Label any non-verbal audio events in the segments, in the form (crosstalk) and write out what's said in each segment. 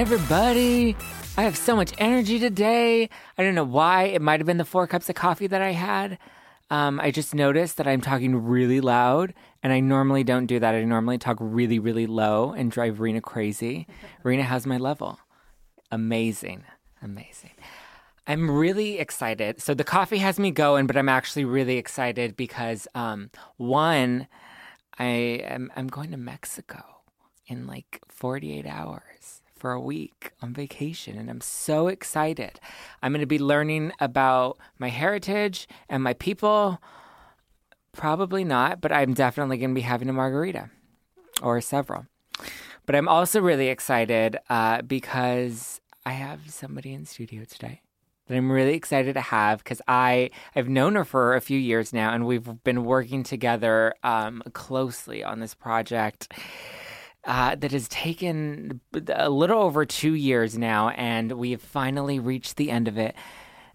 What's going on, everybody? I have so much energy today. I don't know why. It might have been the four cups of coffee that I had. Um, I just noticed that I'm talking really loud, and I normally don't do that. I normally talk really, really low and drive Rena crazy. (laughs) Rena has my level. Amazing. Amazing. I'm really excited. So the coffee has me going, but I'm actually really excited because um, one, I am I'm going to Mexico in like 48 hours for a week on vacation and I'm so excited. I'm going to be learning about my heritage and my people. Probably not, but I'm definitely going to be having a margarita or several. But I'm also really excited uh, because I have somebody in studio today that I'm really excited to have because I I've known her for a few years now, and we've been working together um, closely on this project. Uh, that has taken a little over two years now, and we have finally reached the end of it.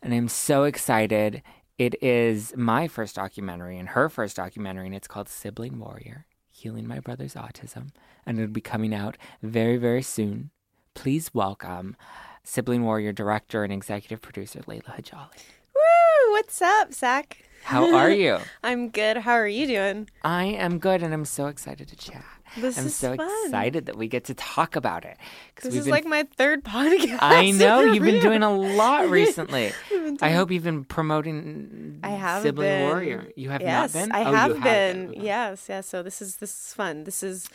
And I'm so excited. It is my first documentary and her first documentary, and it's called Sibling Warrior Healing My Brother's Autism. And it'll be coming out very, very soon. Please welcome Sibling Warrior director and executive producer Layla Hajali. Woo! What's up, Zach? How are you? (laughs) I'm good. How are you doing? I am good, and I'm so excited to chat. This I'm so fun. excited that we get to talk about it. This is been- like my third podcast. I (laughs) know you've been doing a lot (laughs) recently. been I hope you've been promoting I have Sibling been. Warrior. You have yes, not been. I Oh, have been. been. Yes, yes. So this is this is fun. This is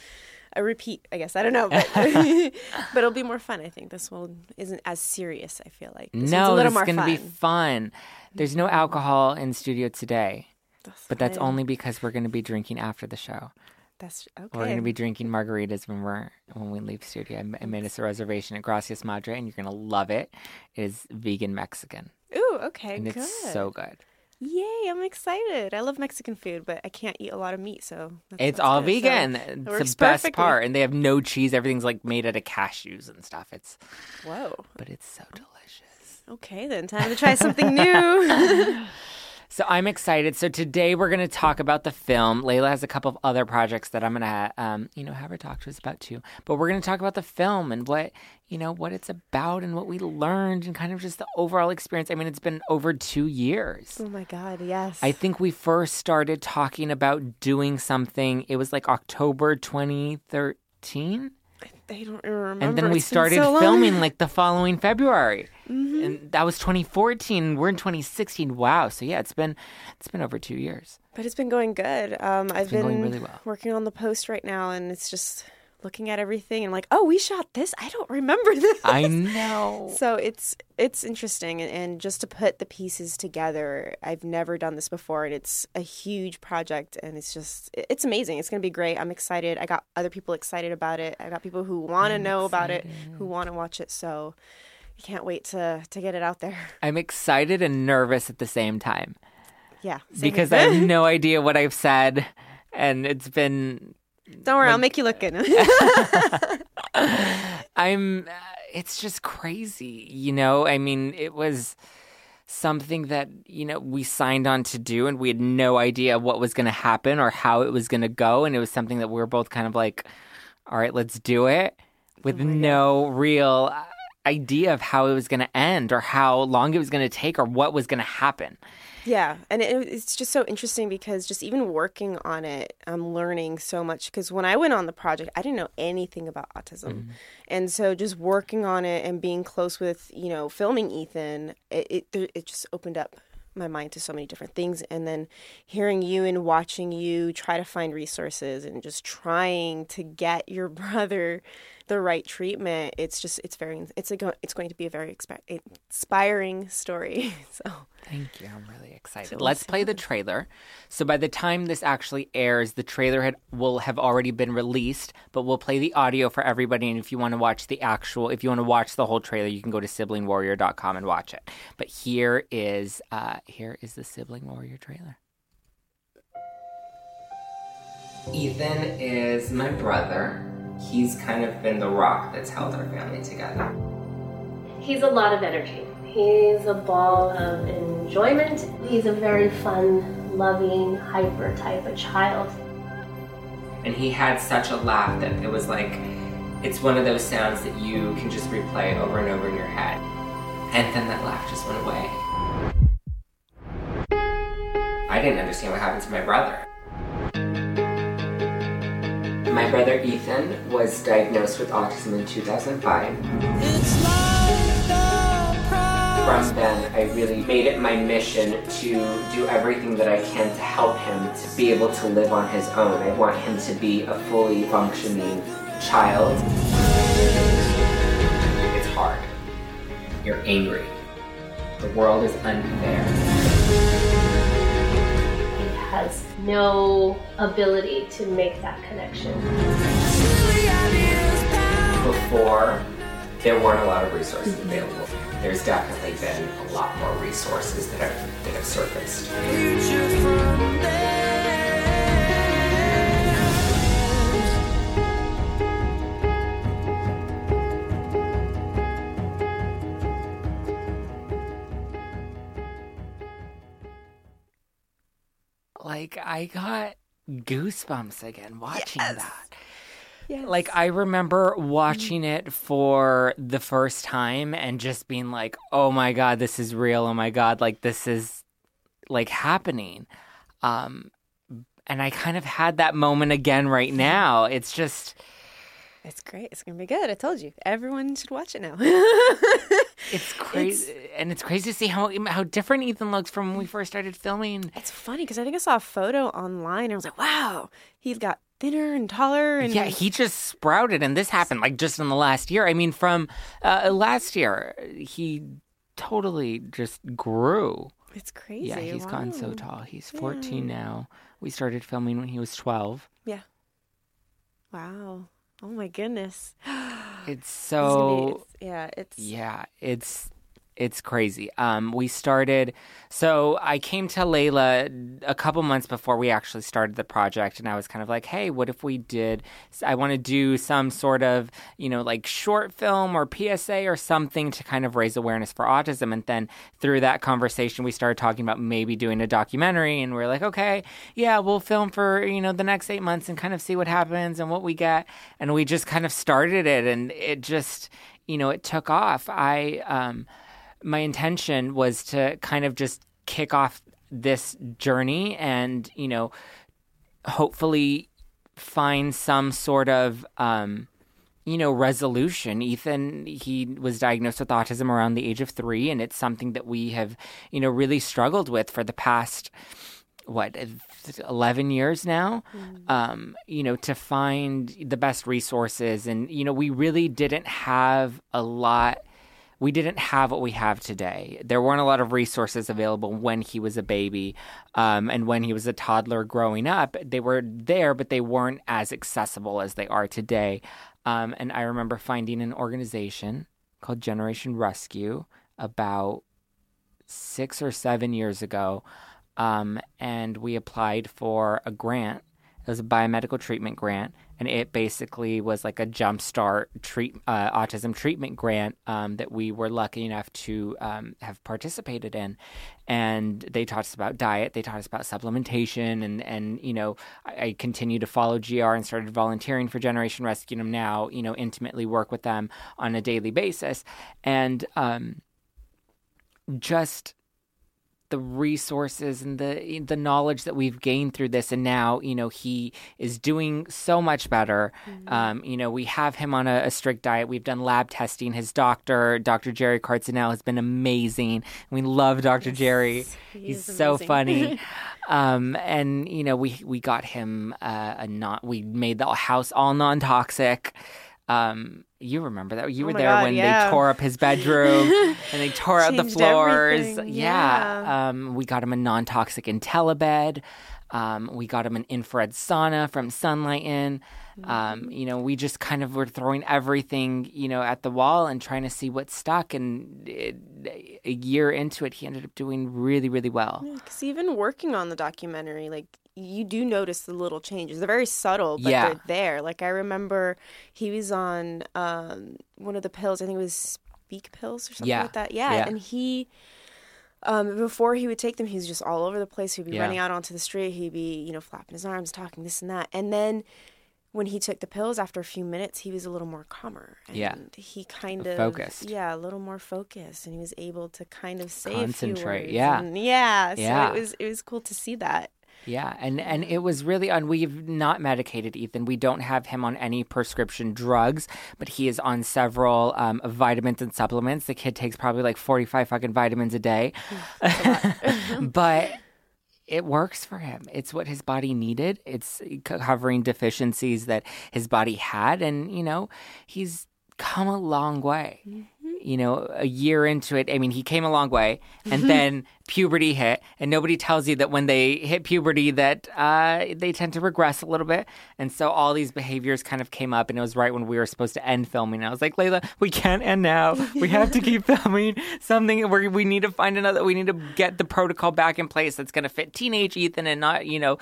a repeat, I guess. I don't know, but (laughs) but it'll be more fun. I think this one isn't as serious. I feel like This No, more going to be fun. There's no alcohol in studio today, That's but that's only because we're going to be drinking after the show. That's okay. We're going to be drinking margaritas when we're when we leave studio. I, I made us a reservation at Gracias Madre, and you're going to love it. It is vegan Mexican, Ooh, okay, and good. it's so good. Yay! I'm excited. I love Mexican food, but I can't eat a lot of meat, so that's, It's all good. Vegan. it it's the best perfectly. part, and they have no cheese. Everything's like made out of cashews and stuff. It's Whoa. but it's so delicious. Okay, then time to try something new. (laughs) (laughs) So I'm excited. So today we're going to talk about the film. Layla has a couple of other projects that I'm going to, um, you know, have her talk to us about too. But we're going to talk about the film and what, you know, what it's about and what we learned and kind of just the overall experience. I mean, it's been over two years. oh my god, yes. I think we first started talking about doing something. It was like October 2013. I don't remember. and then we started so. Mm-hmm. filming like the following (laughs) February, and that was 2014. We're in 2016. Wow! So yeah, it's been it's been over two years. But it's been going good. Um, I've been been, going really well. working on the post right now, and it's just looking at everything and like, oh, we shot this. I don't remember (laughs) this. I know. So it's it's interesting, and, and just to put the pieces together, I've never done this before, and it's a huge project, and it's just it's amazing. It's gonna be great. I'm excited. I got other people excited about it. I got people who want to know about it, who want to watch it. So I can't wait to to get it out there. (laughs) I'm excited and nervous at the same time Yeah, same because. I have (laughs) no idea what I've said, and it's been don't worry, I'll make you look good. (laughs) I'm uh, it's just crazy, you know? I mean, it was something that, you know, we signed on to do and we had no idea what was going to happen or how it was going to go and it was something that we were both kind of like, all right, let's do it with no real uh, idea of how it was going to end or how long it was going to take or what was going to happen. Yeah, and it, it's just so interesting because just even working on it, I'm learning so much. Because when I went on the project, I didn't know anything about autism, mm-hmm. and so just working on it and being close with you know filming Ethan, it it, it just opened up my mind to so many different things. And then hearing you and watching you try to find resources and just trying to get your (laughs) brother the right treatment, it's just it's very it's a it's going to be a very expi- inspiring story. (laughs) So. Thank you. I'm really excited. So Let's play the trailer. So by the time this actually airs, the trailer had, will have already been released, but we'll play the audio for everybody. And if you want to watch the actual, if you want to watch the whole trailer, you can go to siblingwarrior.com and watch it. But here is uh, here is the Sibling Warrior trailer. Ethan is my brother. He's kind of been the rock that's held our family together. He's a lot of energy. He's a ball of enjoyment. He's a very fun, loving, hyper type of child. and he had such a laugh that it was like It's one of those sounds that you can just replay over and over in your head. And then that laugh just went away. I didn't understand what happened to my brother. My brother Ethan was diagnosed with autism in 2005. From then, I really made it my mission to do everything that I can to help him to be able to live on his own. I want him to be a fully functioning child. It's hard. You're angry. The world is unfair. He has no ability to make that connection. Before, there weren't a lot of resources available. There's definitely been a lot more resources that have, that have surfaced. Like, I got goosebumps again watching Yes. that. Yes. Like I remember watching it for the first time and just being like, "Oh my god, this is real. Oh my god, like this is like happening." Um and I kind of had that moment again right now. It's just it's great. It's gonna be good. I told you. Everyone should watch it now. (laughs) it's crazy and it's crazy to see how how different Ethan looks from when we first started filming. It's funny because I think I saw a photo online and I was like, wow, he's got thinner and taller and Yeah, he just sprouted, and this happened like just in the last year. I mean, from uh, last year, he totally just grew. it's crazy. Yeah, he's gone so tall. He's 14 now. We started filming when he was 12. Yeah. Wow. Oh my goodness. (gasps) It's This is be- so it's- yeah, it's yeah, it's it's crazy. Um, we started. So I came to Layla a couple months before we actually started the project, and I was kind of like, "Hey, what if we did? I want to do some sort of, you know, like short film or PSA or something to kind of raise awareness for autism." And then through that conversation, we started talking about maybe doing a documentary, and we are like, "Okay, yeah, we'll film for you know the next eight months and kind of see what happens and what we get." And we just kind of started it, and it just, you know, it took off. I um my intention was to kind of just kick off this journey and you know hopefully find some sort of um you know resolution. Ethan he was diagnosed with autism around the age of 3 and it's something that we have you know really struggled with for the past what 11 years now? Um you know to find the best resources. And you know we really didn't have a lot we didn't have what we have today. There weren't a lot of resources available when he was a baby um, and when he was a toddler growing up. They were there, but they weren't as accessible as they are today. Um, and I remember finding an organization called Generation Rescue about six or seven years ago. Um, and we applied for a grant. Was a biomedical treatment grant, and it basically was like a jumpstart treat uh, autism treatment grant um, that we were lucky enough to um, have participated in. And they taught us about diet, they taught us about supplementation, and and you know I, I continued to follow GR and started volunteering for Generation Rescue. And I'm now you know intimately work with them on a daily basis, and um, just the resources and the the knowledge that we've gained through this. And now you know he is doing so much better. Um, you know we have him on a, a strict diet. We've done lab testing. His doctor dr jerry Kartzinel has been amazing. We love dr jerry. he he's so funny. (laughs) Um, and you know we we got him uh, a not we made the house all non-toxic. Um, you remember that you Oh were there God, when yeah. they tore up his bedroom (laughs) and they tore out the floors. Yeah. yeah. Um, we got him a non-toxic IntelliBed. Um, we got him an infrared sauna from Sunlighten. Mm-hmm. Um, you know, we just kind of were throwing everything, you know, at the wall and trying to see what stuck. And it, a year into it, he ended up doing really, really well. Because even working on the documentary, like you do notice the little changes. They're very subtle, but Yeah. they're there. Like I remember he was on um, one of the pills. I think it was Speak pills or something Yeah. like that. Yeah, Yeah. and he. Um, before he would take them, he was just all over the place. He'd be Yeah. running out onto the street. He'd be, you know, flapping his arms, talking this and that. And then when he took the pills after a few minutes he was a little more calmer and Yeah. he kind of Focused. yeah a little more focused and he was able to kind of say Concentrate, a few words yeah. and yeah so Yeah. it was it was cool to see that Yeah, and and it was really on. We've not medicated Ethan. We don't have him on any prescription drugs, but he is on several um, vitamins and supplements. The kid takes probably like forty five fucking vitamins a day, (laughs) but it works for him. It's what his body needed. It's covering deficiencies that his body had, and you know he's come a long way. You know, a year into it, I mean, he came a long way, and then puberty hit, and nobody tells you that when they hit puberty that uh, they tend to regress a little bit, and so all these behaviors kind of came up, and it was right when we were supposed to end filming. I was like, Layla, we can't end now. We have to keep (laughs) filming something where we need to find another. We need to get the protocol back in place that's going to fit teenage Ethan and not, you know.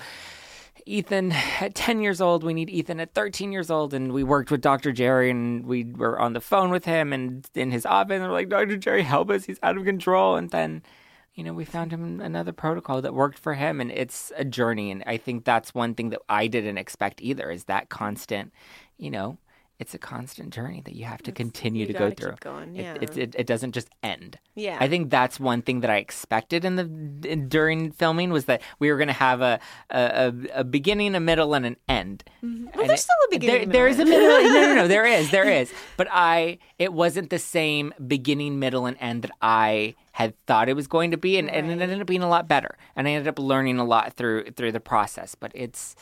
Ethan at 10 years old. We need Ethan at 13 years old. And we worked with Dr. Jerry and we were on the phone with him and in his office. And we're like, Dr. Jerry, help us. He's out of control. And then, you know, we found him another protocol that worked for him. And it's a journey. And I think that's one thing that I didn't expect either is that constant, you know, it's a constant journey that you have to continue to go through. going, It- yeah. It, it, it doesn't just end. Yeah. I think that's one thing that I expected in the in, during filming was that we were going to have a, a a beginning, a middle, and an end. Mm-hmm. Well, And there's it- still a beginning, There, there is a middle. no, no, no. There is, there (laughs) is. But I, it wasn't the same beginning, middle, and end that I had thought it was going to be, and, and it ended up being a lot better. And I ended up learning a lot through through the process. But it's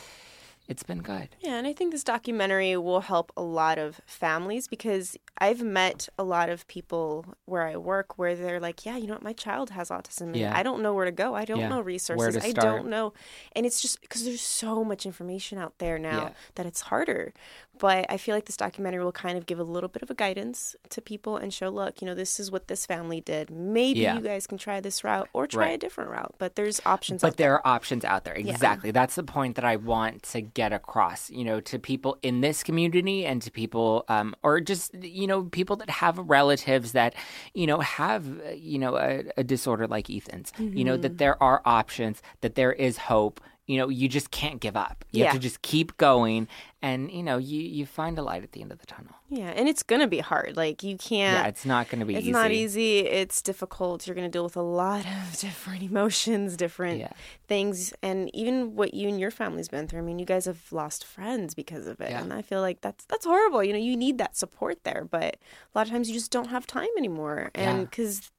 it's been good. Yeah, and I think this documentary will help a lot of families because I've met a lot of people where I work where they're like, "Yeah, you know what? My child has autism, Yeah. I don't know where to go. I don't Yeah. know Where resources. I don't know." And it's just because there's so much information out there now Yeah. that it's harder. But I feel like this documentary will kind of give a little bit of a guidance to people and show, look, you know, this is what this family did. Maybe Yeah. you guys can try this route or try Right. a different route. But there's options. But out there. there are options out there. Exactly. That's the point that I want to get across, you know, to people in this community and to people, um, or just, you know, people that have relatives that, you know, have, you know, a, a disorder like Ethan's, you know, Mm-hmm. that there are options, that there is hope. You know, you just can't give up. You have to just keep going, and you know, you you find a light at the end of the tunnel. Yeah, and it's gonna be hard. Like you can't. Yeah, it's not going to be it's easy. not easy. It's difficult. You're going to deal with a lot of (laughs) different emotions, different Yeah. things, and even what you and your family's been through. I mean, you guys have lost friends because of it, Yeah. and I feel like that's that's horrible. You know, you need that support there, but a lot of times you just don't have time anymore, and Yeah. because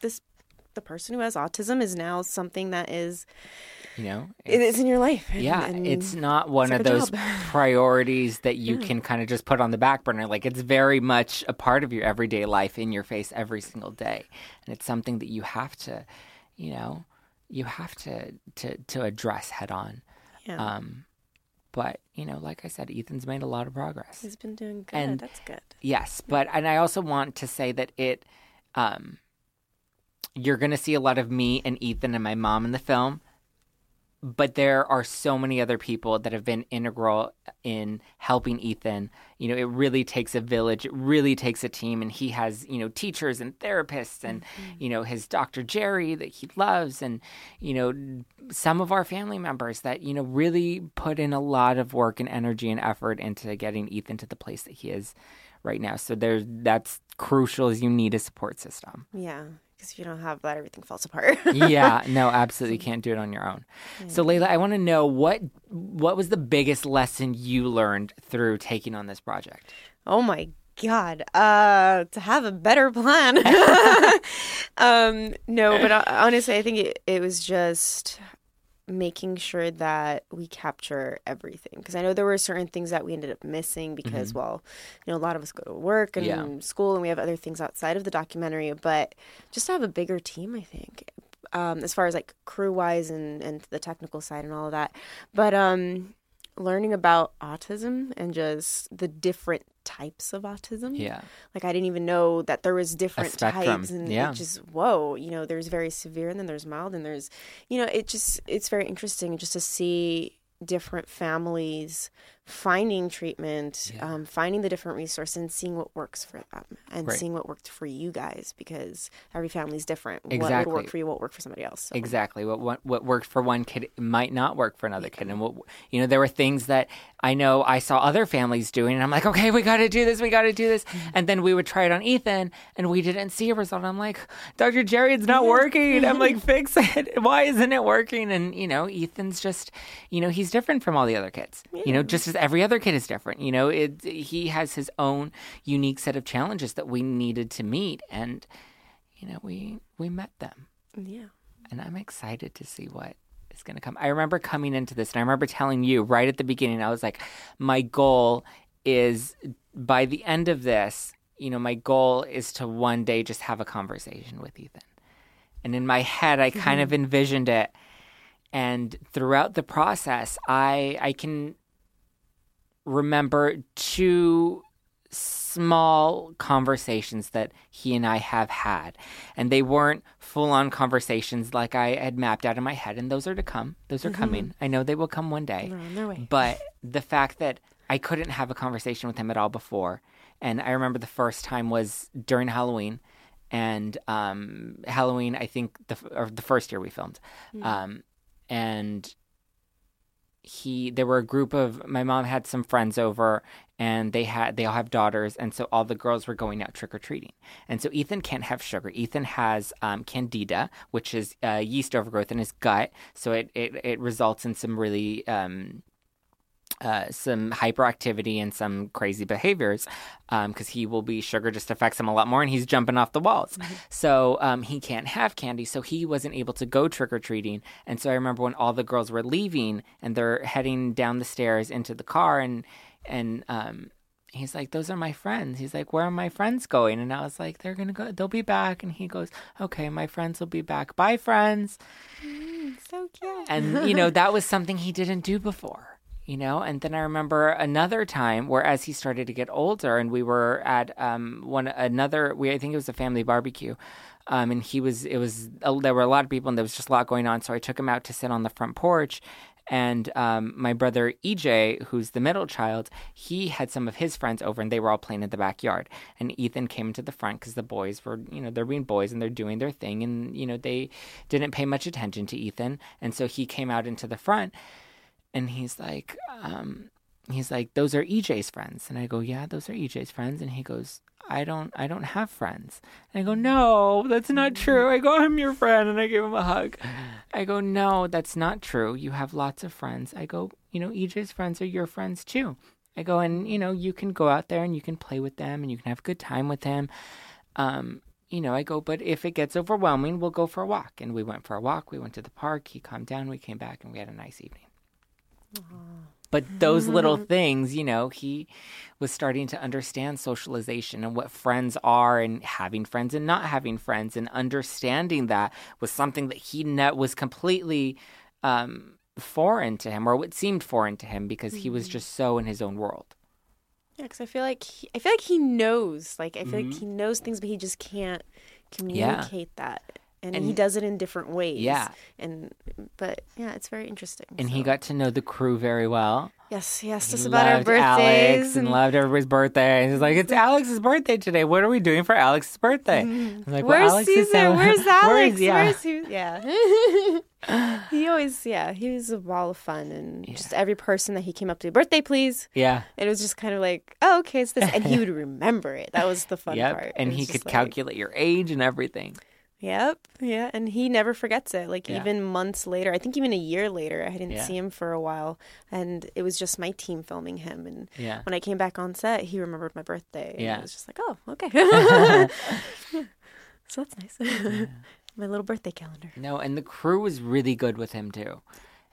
this the person who has autism is now something that is You know, it is in your life. and- Yeah, and it's not one like of those job. priorities that you (laughs) can kind of just put on the back burner. Like it's very much a part of your everyday life in your face every single day, and it's something that you have to, you know, you have to to to address head on. yeah. Um, but you know, like I said, Ethan's made a lot of progress. He's been doing good. and- that's good. Yes, but and I also want to say that it, um, you're going to see a lot of me and Ethan and my mom in the film, but there are so many other people that have been integral in helping Ethan. You know, it really takes a village, it really takes a team, and he has you know teachers and therapists, and mm-hmm. you know his Dr. Jerry that he loves, and you know some of our family members that you know really put in a lot of work and energy and effort into getting Ethan to the place that he is right now. So there's that's crucial. Is you need a support system. Yeah, because if you don't have that, everything falls apart. (laughs) yeah, no, absolutely can't do it on your own. So Layla, I want to know what what was the biggest lesson you learned through taking on this project? Oh my god. Uh to have a better plan. (laughs) (laughs) um no, but uh, honestly I think it, it was just making sure that we capture everything because I know there were certain things that we ended up missing because well, you know, a lot of us go to work and Mm-hmm. Yeah. school and we have other things outside of the documentary, but just to have a bigger team, I think. Um, as far as like crew wise and, and the technical side and all of that. But um learning about autism and just the different types of autism. Yeah, Like I didn't even know that there was different types and yeah. it just whoa, you know, there's very severe and then there's mild and there's you know, it just it's very interesting just to see different families finding treatment, um, finding the different resources, and seeing what works for them, and Right. seeing what worked for you guys because every family is different. What Exactly. would work for you won't work for somebody else. So. Exactly. What, what what worked for one kid might not work for another kid, and what you know, there were things that I know I saw other families doing, and I'm like, okay, we got to do this, we got to do this, and then we would try it on Ethan, and we didn't see a result. I'm like, Dr. Jerry, it's not working. I'm like, (laughs) fix it. Why isn't it working? And you know, Ethan's just, you know, he's different from all the other kids. You know, just as every other kid is different. You know, it he has his own unique set of challenges that we needed to meet, and you know, we we met them Yeah. and I'm excited to see what is going to come. I remember coming into this, and I remember telling you right at the beginning, I was like, my goal is by the end of this, you know, my goal is to one day just have a conversation with Ethan. And in my head, I kind mm-hmm. of envisioned it. And throughout the process, I I can remember two small conversations that he and I have had. And they weren't full on conversations like I had mapped out in my head. And those are to come. Those are coming. I know they will come one day. They're on their way. But the fact that I couldn't have a conversation with him at all before. And I remember the first time was during Halloween. And um, Halloween, I think the f- or the first year we filmed, um, and he there were a group of my mom had some friends over and they had they all have daughters and so all the girls were going out trick-or-treating. And so ethan can't have sugar. Ethan has um, candida which is uh, yeast overgrowth in his gut. So it, it, it results in some really um, uh, some hyperactivity and some crazy behaviors because he will be sugar just affects him a lot more and he's jumping off the walls. So um, he can't have candy so he wasn't able to go trick-or-treating. And so i remember when all the girls were leaving and they're heading down the stairs into the car and and um, he's like those are my friends. He's like where are my friends going? And i was like they're gonna go they'll be back. And he goes okay my friends will be back. Bye friends. So cute. and you know that was something he didn't do before you know? And then i remember another time where as he started to get older and we were at um one another we i think it was a family barbecue um and he was it was uh, there were a lot of people and there was just a lot going on. So i took him out to sit on the front porch and um, my brother EJ, who's the middle child, he had some of his friends over, and they were all playing in the backyard. And Ethan came into the front because the boys were, you know, they're being boys and they're doing their thing, and you know they didn't pay much attention to Ethan, and so he came out into the front, and he's like, um, he's like, those are EJ's friends, and I go, yeah, those are EJ's friends, and he goes, I don't, I don't have friends, and I go, no, that's not true. I go, I'm your friend, and I give him a hug. I go, no, that's not true. You have lots of friends. I go, you know, EJ's friends are your friends too. I go, and you know, you can go out there and you can play with them and you can have a good time with them. Um, you know, I go, but if it gets overwhelming, we'll go for a walk. And we went for a walk. We went to the park. He calmed down. We came back and we had a nice evening. But those (laughs) little things, you know, he was starting to understand socialization and what friends are and having friends and not having friends and understanding that was something that he ne- was completely um, foreign to him or what seemed foreign to him because he was just so in his own world. Yeah, because I feel like he, I feel like he knows. Like I feel like he knows things, but he just can't communicate that, and, he does it in different ways. Yeah. and but yeah, it's very interesting. And he got to know the crew very well. yes, he asked us about our birthdays Alex and loved everybody's birthday. And He's like, "It's Alex's birthday today. What are we doing for Alex's birthday?" Mm-hmm. I'm like, well, Where's Alex is Caesar? cel- Where's Alex? yeah. Where's he? Yeah. (laughs) he always, yeah, he was a ball of fun, and just every person that he came up to, birthday, please. yeah. And it was just kind of like, oh, okay, it's this, and he (laughs) would remember it. That was the fun Yep. part. And he could like- calculate your age and everything. Yep, yeah, and he never forgets it. Like Yeah. even months later, I think even a year later, I didn't Yeah. see him for a while, and it was just my team filming him. And Yeah. when I came back on set, he remembered my birthday. Yeah. it was just like, oh, okay. Yeah. (laughs) So that's nice. (laughs) my little birthday calendar. No, and the crew was really good with him too.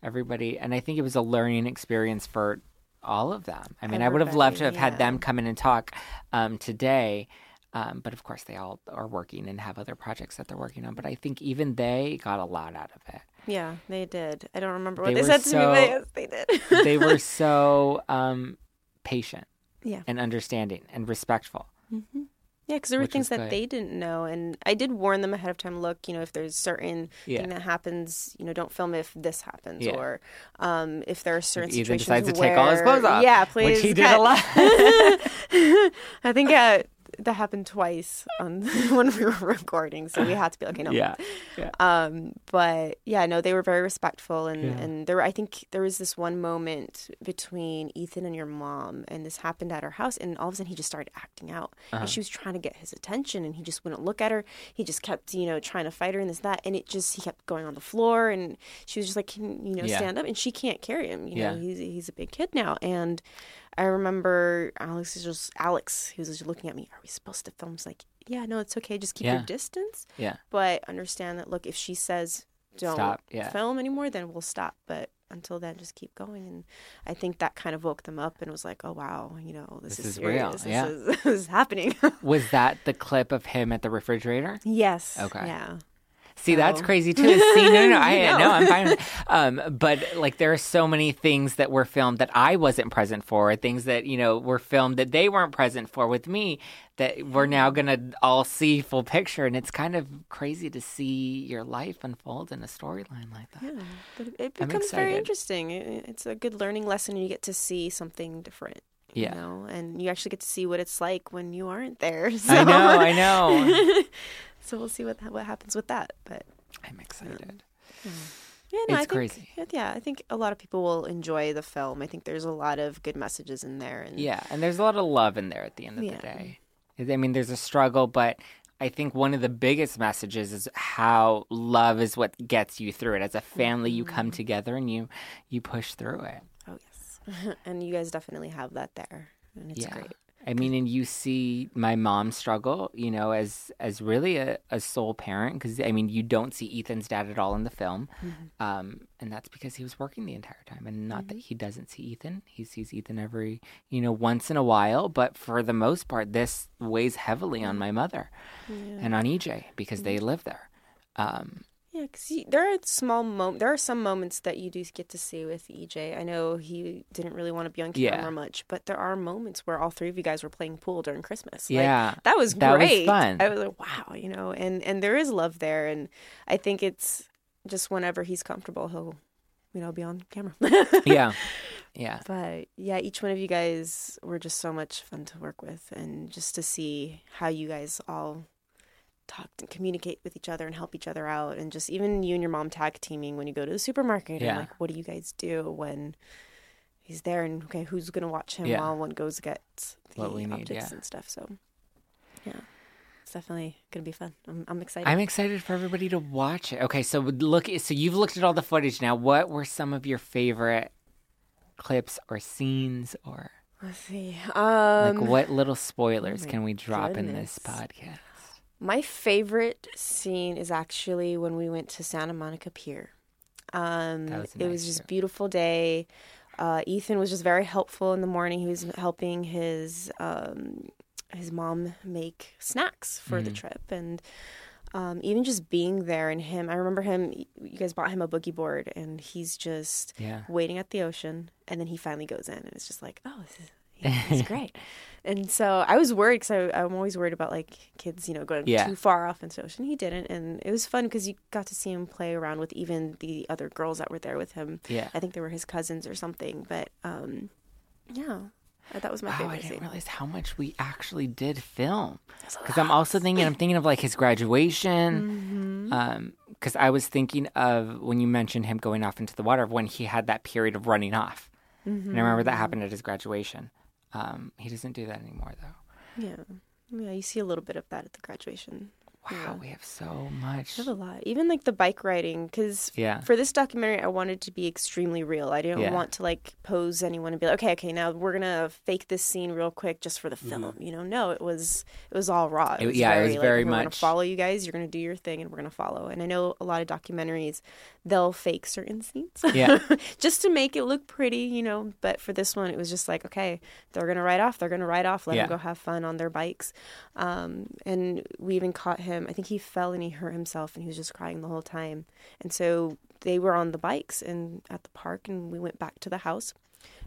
Everybody, and I think it was a learning experience for all of them. I mean, I would have loved to have Everybody, had them come in and talk um, today, um, but of course they all are working and have other projects that they're working on. But I think even they got a lot out of it. Yeah, they did. I don't remember what They they, said to me, but yes, they did. (laughs) They were so um, patient yeah. and understanding and respectful. Yeah, because there were Which things that good. they didn't know, and I did warn them ahead of time. Look, you know, if there's certain Yeah. thing that happens, you know, don't film if this happens, Yeah. or um, if there are certain Ethan situations decides to where, take all his clothes off. Yeah, please. Which he did God. a lot. (laughs) I think uh, that happened twice on (laughs) when we were recording, so we had to be like, okay, no. yeah. Yeah. Um, but yeah, no, they were very respectful, and Yeah. and there, I think there was this one moment between Ethan and your mom, and this happened at her house, and all of a sudden he just started acting out, Uh-huh. and she was trying to get his attention, and he just wouldn't look at her. He just kept, you know, trying to fight her and this that, and it just he kept going on the floor, and she was just like, can you know, Yeah. stand up, and she can't carry him, you know, Yeah. he's he's a big kid now, and. I remember Alex is just Alex. He was just looking at me. Are we supposed to film? I like, yeah, no, it's okay. Just keep Yeah. your distance Yeah. but understand that look if she says don't Stop, yeah. film anymore then we'll stop but until then just keep going and i think that kind of woke them up and was like oh wow you know this, This is, is real, serious. yeah. is, (laughs) this is happening Was that the clip of him at the refrigerator? yes Okay. yeah See, that's crazy too. See, no, no, no, (laughs) I know. no, I'm fine. Um, but like, there are so many things that were filmed that I wasn't present for, things that you know were filmed that they weren't present for with me. That we're now gonna all see full picture, and it's kind of crazy to see your life unfold in a storyline like that. yeah but it, becomes very interesting it's a good learning lesson you get to see something different you Yeah. know and you actually get to see what it's like when you aren't there (laughs) so, I know, I (laughs) know. So we'll see what what happens with that but I'm excited. Yeah, It's no, I think, crazy. Yeah, I think a lot of people will enjoy the film. I think there's a lot of good messages in there, and Yeah, and there's a lot of love in there at the end of Yeah. the day. I mean, there's a struggle, but I think one of the biggest messages is how love is what gets you through it. As a family, you come mm-hmm. together and you you push through it. oh yes, (laughs) and you guys definitely have that there, and it's yeah. great. I mean, and you see my mom struggle, you know, as as really a, a sole parent because I mean, you don't see Ethan's dad at all in the film, um, and that's because he was working the entire time. And not that he doesn't see Ethan; he sees Ethan every, you know, once in a while. But for the most part, this weighs heavily on my mother and on EJ because they live there. Um, Yeah, because there are small moments. There are some moments that you do get to see with EJ. I know he didn't really want to be on camera Yeah. much, but there are moments where all three of you guys were playing pool during Christmas. Like, Yeah, that was that was great. fun. I was like, wow, you know, and and there is love there, and I think it's just whenever he's comfortable, he'll, you know, be on camera. (laughs) yeah, yeah. But yeah, each one of you guys were just so much fun to work with, and just to see how you guys all talk and communicate with each other and help each other out, and just even you and your mom tag teaming when you go to the supermarket. Yeah. And like, what do you guys do when he's there? And okay, who's gonna watch him Yeah. while one goes get the What we need, objects yeah. and stuff? So yeah, it's definitely gonna be fun. I'm, I'm excited. I'm excited for everybody to watch it. Okay, so look. So you've looked at all the footage now. What were some of your favorite clips or scenes, or Let's see. like Um, what little spoilers my can we drop in this podcast? My favorite scene is actually when we went to Santa Monica Pier. Um, was a it nice was just trip. a beautiful day. Uh, Ethan was just very helpful in the morning. He was helping his um, his mom make snacks for Mm. the trip, and um, even just being there and him. I remember him. You guys bought him a boogie board, and he's just Yeah. waiting at the ocean, and then he finally goes in, and it's just like, oh, this is, he's (laughs) great. and so I was worried because I'm always worried about like kids, you know, going Yeah. too far off into the ocean. He didn't, and it was fun because you got to see him play around with even the other girls that were there with him. Yeah. I think they were his cousins or something, but um, yeah, that was my favorite. Wow, I didn't scene. realize how much we actually did film. Because I'm also thinking, I'm thinking of like his graduation. Mm-hmm. Um, because I was thinking of when you mentioned him going off into the water when he had that period of running off, Mm-hmm. and I remember that happened at his graduation. Um, he doesn't do that anymore though. Yeah, yeah, you see a little bit of that at the graduation. Wow, Yeah. we have so much. I have a lot, even like the bike riding, because Yeah. for this documentary, I wanted to be extremely real. I didn't Yeah. want to like pose anyone and be like, okay, okay, now we're gonna fake this scene real quick just for the film. You know, no, it was it was all raw. Mm-hmm. It- yeah, it was like, very We're gonna much- follow you guys. You're gonna do your thing, and we're gonna follow. And I know a lot of documentaries, they'll fake certain scenes, Yeah. (laughs) just to make it look pretty, you know. But for this one, it was just like, okay, they're gonna ride off. They're gonna ride off. Let Yeah. them go have fun on their bikes. Um, and we even caught him. I think he fell and he hurt himself, and he was just crying the whole time. And so they were on the bikes and at the park, and we went back to the house.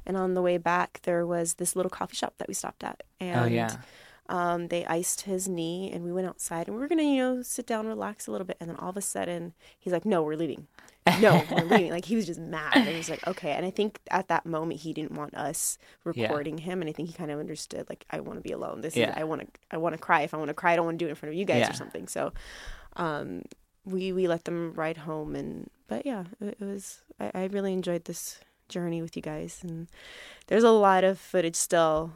And on the way back, there was this little coffee shop that we stopped at. And oh yeah. Um, they iced his knee, and we went outside, and we were gonna, you know, sit down, relax a little bit, and then all of a sudden, he's like, "No, we're leaving." No, (laughs) we're leaving. Like he was just mad. And he was like, okay. And I think at that moment he didn't want us Yeah. recording him, and I think he kind of understood like I want to be alone. This Yeah. is I want to I want to cry. If I want to cry, I don't want to do it in front of you guys Yeah. or something. So, um, we we let them ride home, and but yeah, it, it was I, I really enjoyed this journey with you guys, and there's a lot of footage still.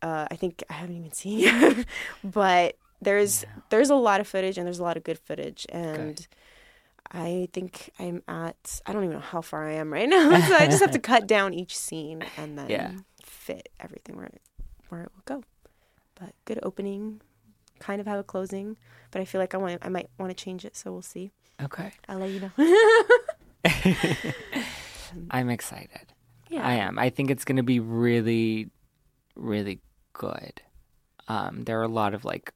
Uh, I think I haven't even seen yet, (laughs) but there's there's a lot of footage and there's a lot of good footage and I think I'm at I don't even know how far I am right (laughs) now. so I just have to cut down each scene and then Yeah. fit everything where it, where it will go. But good opening, kind of have a closing, but I feel like I want I might want to change it, so we'll see. Okay. I'll let you know. (laughs) (laughs) I'm excited. yeah. I am. I think it's going to be really, really good. Um, there are a lot of like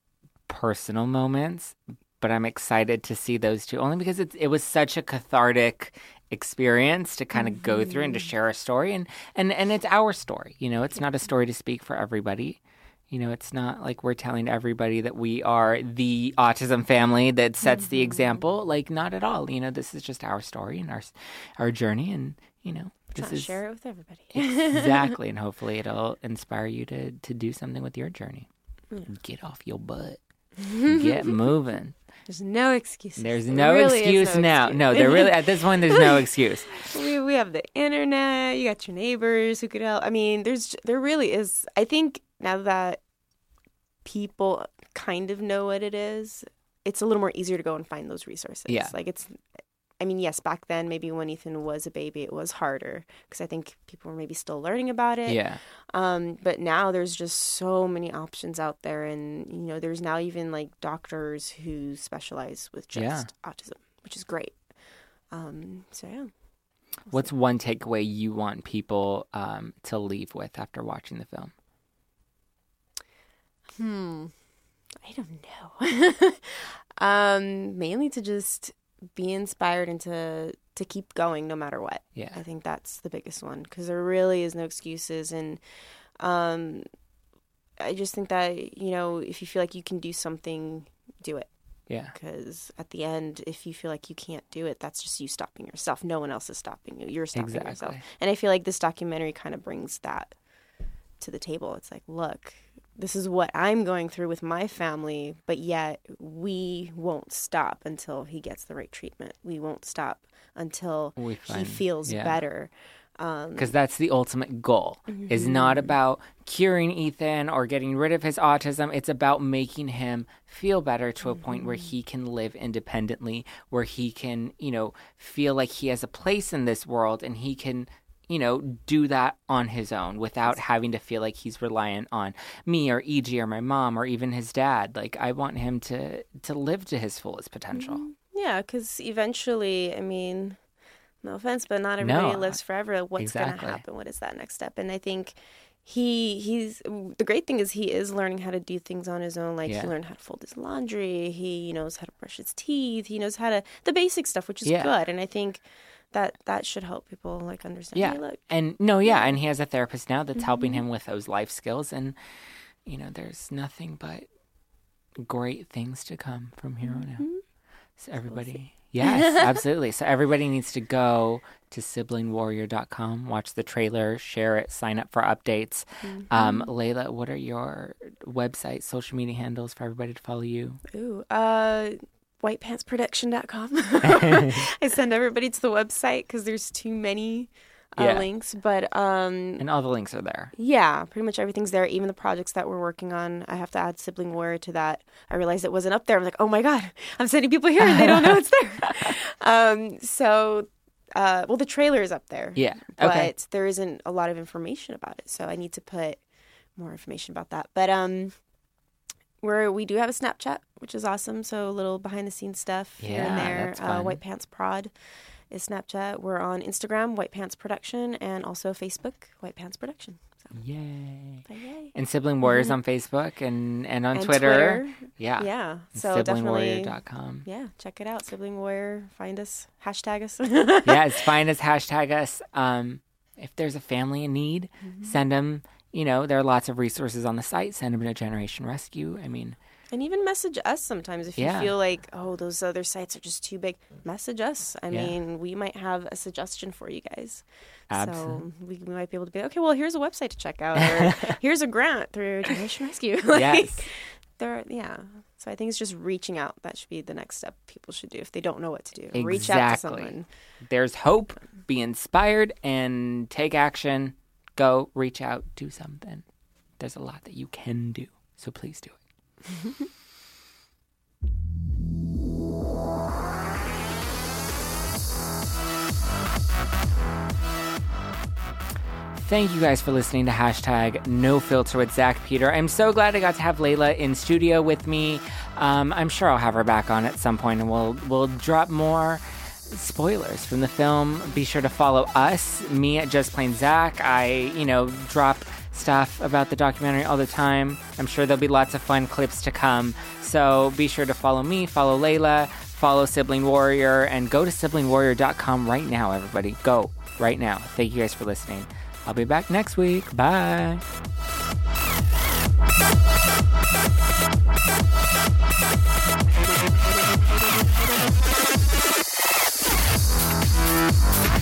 personal moments, but I'm excited to see those two only because it's it was such a cathartic experience to kind of go through and to mm-hmm. share a story and and and it's our story. You know, it's not a story to speak for everybody. You know, it's not like we're telling everybody that we are the autism family that sets the mm-hmm. example. Like, not at all. You know, this is just our story and our our journey, and you know, this is share it with everybody. exactly and (laughs) hopefully it'll inspire you to to do something with your journey get off your butt (laughs) get moving There's no excuse. there's There no really excuse now excuse. no there really at this point there's no (laughs) excuse we we have the internet. You got your neighbors who could help. I mean, there's there really is. I think now that people kind of know what it is, it's a little more easier to go and find those resources. Yeah. like it's. I mean, yes, back then maybe when Ethan was a baby, it was harder because I think people were maybe still learning about it. yeah Um, but now there's just so many options out there, and you know, there's now even like doctors who specialize with just Yeah. autism, which is great. Um, so yeah. what's one takeaway you want people um, to leave with after watching the film Hmm. I don't know. (laughs) um, mainly to just be inspired and to to keep going no matter what. yeah I think that's the biggest one because there really is no excuses, and um, I just think that you know if you feel like you can do something, do it. yeah Because at the end, if you feel like you can't do it, that's just you stopping yourself. No one else is stopping you. You're stopping yourself. And I feel like this documentary kind of brings that to the table. It's like, look, this is what I'm going through with my family, but yet we won't stop until he gets the right treatment. We won't stop until he feels yeah. better. Um, because that's the ultimate goal is not about curing ethan or getting rid of his autism it's about making him feel better to a point where he can live independently where he can you know feel like he has a place in this world and he can you know do that on his own without having to feel like he's reliant on me or EJ or my mom or even his dad like i want him to to live to his fullest potential mm-hmm. Yeah, because eventually, I mean, no offense, but not everybody No, lives forever. What's going to happen? What is that next step? And I think he he's the great thing is he is learning how to do things on his own. Like Yeah. he learned how to fold his laundry. He knows how to brush his teeth. He knows how to the basic stuff, which is Yeah. good. And I think that that should help people like understand. Yeah. Hey, look, And no, yeah, and he has a therapist now that's helping him with those life skills and you know, there's nothing but great things to come from here on out. So everybody Yes, (laughs) absolutely. So everybody needs to go to siblingwarrior.com, watch the trailer, share it, sign up for updates. Um, Layla, what are your website, social media handles for everybody to follow you? ooh, uh. Whitepantsproduction.com. (laughs) I send everybody to the website because there's too many uh, Yeah. links. But um, And all the links are there. Yeah, pretty much everything's there. Even the projects that we're working on, I have to add sibling war to that. I realized it wasn't up there. I'm like, oh my god, I'm sending people here and they don't know it's there. (laughs) um, so, uh, well, the trailer is up there. Yeah. but Okay. there isn't a lot of information about it, so I need to put more information about that. But um, we're we do have a Snapchat, which is awesome. So a little behind the scenes stuff here and Yeah, there. that's Uh. White Pants Prod is Snapchat. We're on Instagram, White Pants Production, and also Facebook, White Pants Production. So, Yay. yay. And Sibling Warriors on Facebook and, and on And Twitter. Yeah. Yeah. So definitely. Siblingwarrior.com. Yeah, check it out. Sibling Warrior. Find us. Hashtag us. yes, (laughs) find us, hashtag us. Um, if there's a family in need, Mm-hmm. send them you know, there are lots of resources on the site. Send them to Generation Rescue. I mean, And even message us sometimes if Yeah. you feel like, oh, those other sites are just too big. Message us. I Yeah. mean, we might have a suggestion for you guys. Absolutely. So we, we might be able to be okay. Well, here's a website to check out, or (laughs) here's a grant through Generation Rescue. (laughs) like, Yes. there, yeah. So I think it's just reaching out. That should be the next step people should do if they don't know what to do. Reach out to someone. there's hope. Be inspired and take action. Go reach out, do something. There's a lot that you can do. So please do it. (laughs) Thank you guys for listening to hashtag No Filter with Zack Peter. I'm so glad I got to have Layla in studio with me. Um, I'm sure I'll have her back on at some point, and we'll we'll drop more spoilers from the film. Be sure to follow us, me at Just Plain Zack. I you know drop stuff about the documentary all the time. I'm sure there'll be lots of fun clips to come. So be sure to follow me, follow Layla, follow Sibling Warrior, and go to siblingwarrior.com right now. Everybody, go right now. Thank you guys for listening. I'll be back next week. Bye. Bye.